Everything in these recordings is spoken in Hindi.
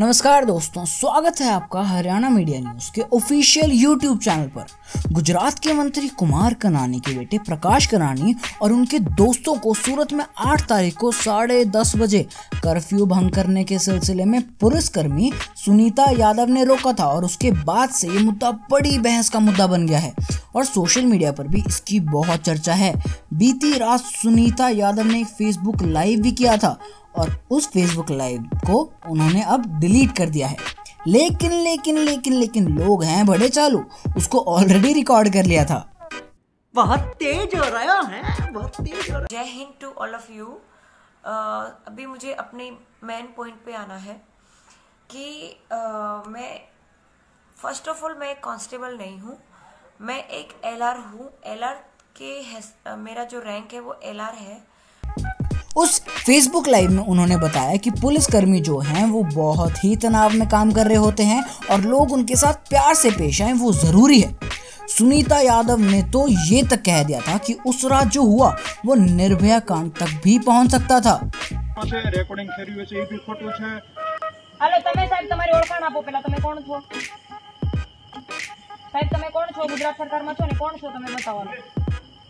नमस्कार दोस्तों, स्वागत है आपका हरियाणा मीडिया न्यूज़ के ऑफिशियल यूट्यूब चैनल पर। गुजरात के मंत्री कुमार कनानी के बेटे प्रकाश कनानी और उनके दोस्तों को सूरत में 8 तारीख को साढ़े दस बजे कर्फ्यू भंग करने के सिलसिले में पुलिसकर्मी सुनीता यादव ने रोका था और उसके बाद से ये मुद्दा बड़ी बहस का मुद्दा बन गया है और सोशल मीडिया पर भी इसकी बहुत चर्चा है। बीती रात सुनीता यादव ने एक फेसबुक लाइव भी किया था और उस फेसबुक लाइव को उन्होंने अब डिलीट कर दिया है। लेकिन लेकिन लेकिन लेकिन लोग हैं बड़े चालू। उसको ऑलरेडी रिकॉर्ड कर लिया था। बहुत तेज हो रहा है बहुत तेज हो रहा जय हिंद टू ऑल ऑफ़ यू अभी मुझे अपने मेन पॉइंट पे आना है कि uh, मैं फ़र्स्ट ऑफ़ ऑल मैं एक कांस्टेबल नहीं हूँ। मैं एक एलआर हूँ। एलआर के uh, मेरा जो रैंक है वो एलआर है। उस फेसबुक लाइव में उन्होंने बताया कि पुलिसकर्मी जो हैं वो बहुत ही तनाव में काम कर रहे होते हैं और लोग उनके साथ प्यार से पेश आए वो ज़रूरी है सुनीता यादव ने तो ये तक कह दिया था कि उस रात जो हुआ वो निर्भया कांड तक भी पहुंच सकता था રેકોર્ડિંગ કર્યું છે એ બી ખોટું છે હાલો તમે સાહેબ તમારી ઓળખાણ આપો પેલા તમે કોણ છો સાહેબ તમે કોણ છો ગુજરાત સરકારમાં છો ને કોણ છો તમે બતાવો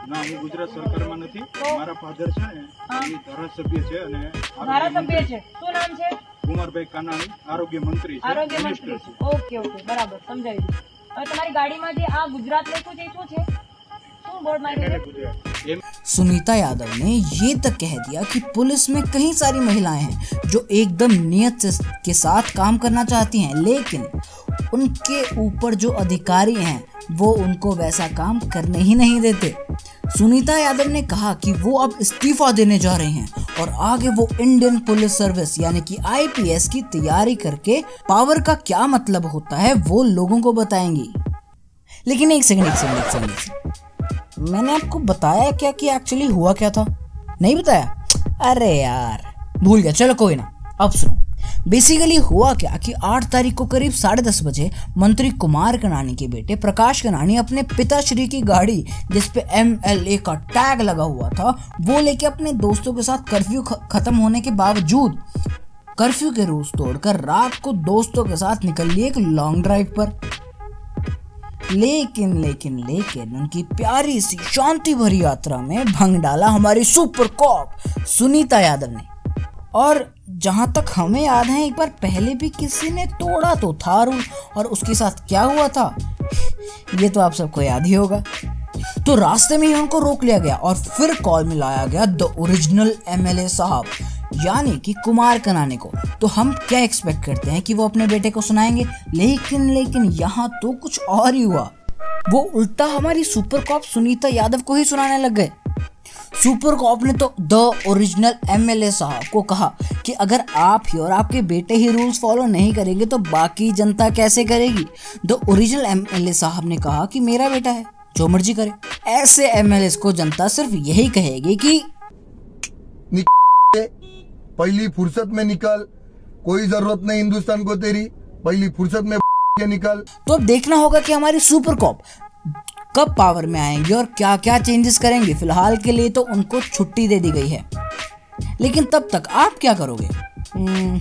ના હું ગુજરાત સરકારમાં નથી મારા ફાધર છે ને એ ધારાસભ્ય છે અને ધારાસભ્ય છે શું નામ છે કુમારભાઈ કાનાણી આરોગ્ય મંત્રી છે આરોગ્ય મિનિસ્ટર મંત્રી છે ઓકે ઓકે બરાબર સમજાવી દીધું હવે તમારી ગાડીમાં જે આ ગુજરાત લખ્યું છે એ શું છે શું બોર્ડ માર્યું છે ગુજરાત એમ सुनीता यादव ने ये तक कह दिया कि पुलिस में कई सारी महिलाएं हैं जो एकदम नियत से के साथ काम करना चाहती हैं लेकिन उनके ऊपर जो अधिकारी हैं वो उनको वैसा काम करने ही नहीं देते सुनीता यादव ने कहा कि वो अब इस्तीफा देने जा रहे हैं और आगे वो इंडियन पुलिस सर्विस यानी कि आईपीएस की तैयारी करके पावर का क्या मतलब होता है वो लोगों को बताएँगी। लेकिन एक सेकंड एक सेकंड एक सेकंड मैंने आपको बताया क्या कि एक्चुअली हुआ क्या था? नहीं बताया? अरे यार, भूल गया। चलो कोई ना, अब सुनो। बेसिकली हुआ क्या कि 8 तारीख को करीब साढ़े दस बजे मंत्री कुमार कनानी के बेटे प्रकाश कनानी अपने पिताश्री की गाड़ी जिसपे एम एल ए का टैग लगा हुआ था, वो लेके अपने दोस्तों के साथ कर्फ्यू खत्म होने के बावजूद कर्फ्यू के रूल्स तोड़कर रात को दोस्तों के साथ निकल लिए एक लॉन्ग ड्राइव पर। लेकिन लेकिन लेकिन उनकी प्यारी सी शांति भरी यात्रा में भंग डाला हमारी सुपर कॉप, सुनीता यादव ने। और जहाँ तक हमें याद है, एक बार पहले भी किसी ने तोड़ा तो था रूल और उसके साथ क्या हुआ था? ये तो आप सबको याद ही होगा। तो रास्ते में ही उनको रोक लिया गया और फिर कॉल मिलाया गया द ओरिजिनल एमएलए साहब, यानी कि कुमार कनाने को। तो हम क्या एक्सपेक्ट करते हैं कि वो अपने बेटे को सुनाएँगे? लेकिन लेकिन यहाँ तो कुछ और ही हुआ। वो उल्टा हमारी सुपर कॉप सुनीता यादव को ही सुनाने लग गए। सुपर कॉप ने तो द ओरिजिनल एमएलए साहब को कहा कि अगर आप ही और आपके बेटे ही रूल्स फॉलो नहीं करेंगे तो बाकी जनता कैसे करेगी? द ओरिजिनल एमएलए साहब ने कहा कि मेरा बेटा है जो मर्ज़ी करे। ऐसे एमएलए को जनता सिर्फ़ यही कहेगी कि पहली फुर्सत में निकल कोई ज़रूरत नहीं हिंदुस्तान को तेरी पहली फुर्सत में निकल। तो अब देखना होगा कि हमारी सुपर कॉप कब पावर में आएँगे और क्या क्या चेंजेस करेंगे? फ़िलहाल के लिए तो उनको छुट्टी दे दी गई है। लेकिन तब तक आप क्या करोगे? हम्म,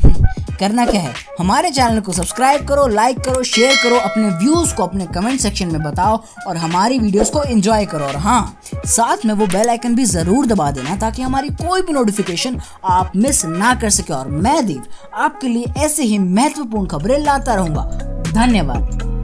करना क्या है? हमारे चैनल को सब्सक्राइब करो लाइक करो शेयर करो अपने व्यूज़ को अपने कमेंट सेक्शन में बताओ और हमारी वीडियोस को एंजॉय करो। और हाँ साथ में वो बेल आइकन भी ज़रूर दबा देना ताकि हमारी कोई भी नोटिफिकेशन आप मिस ना कर सके। और मैं देव आपके लिए ऐसे ही महत्वपूर्ण खबरें लाता रहूँगा। धन्यवाद।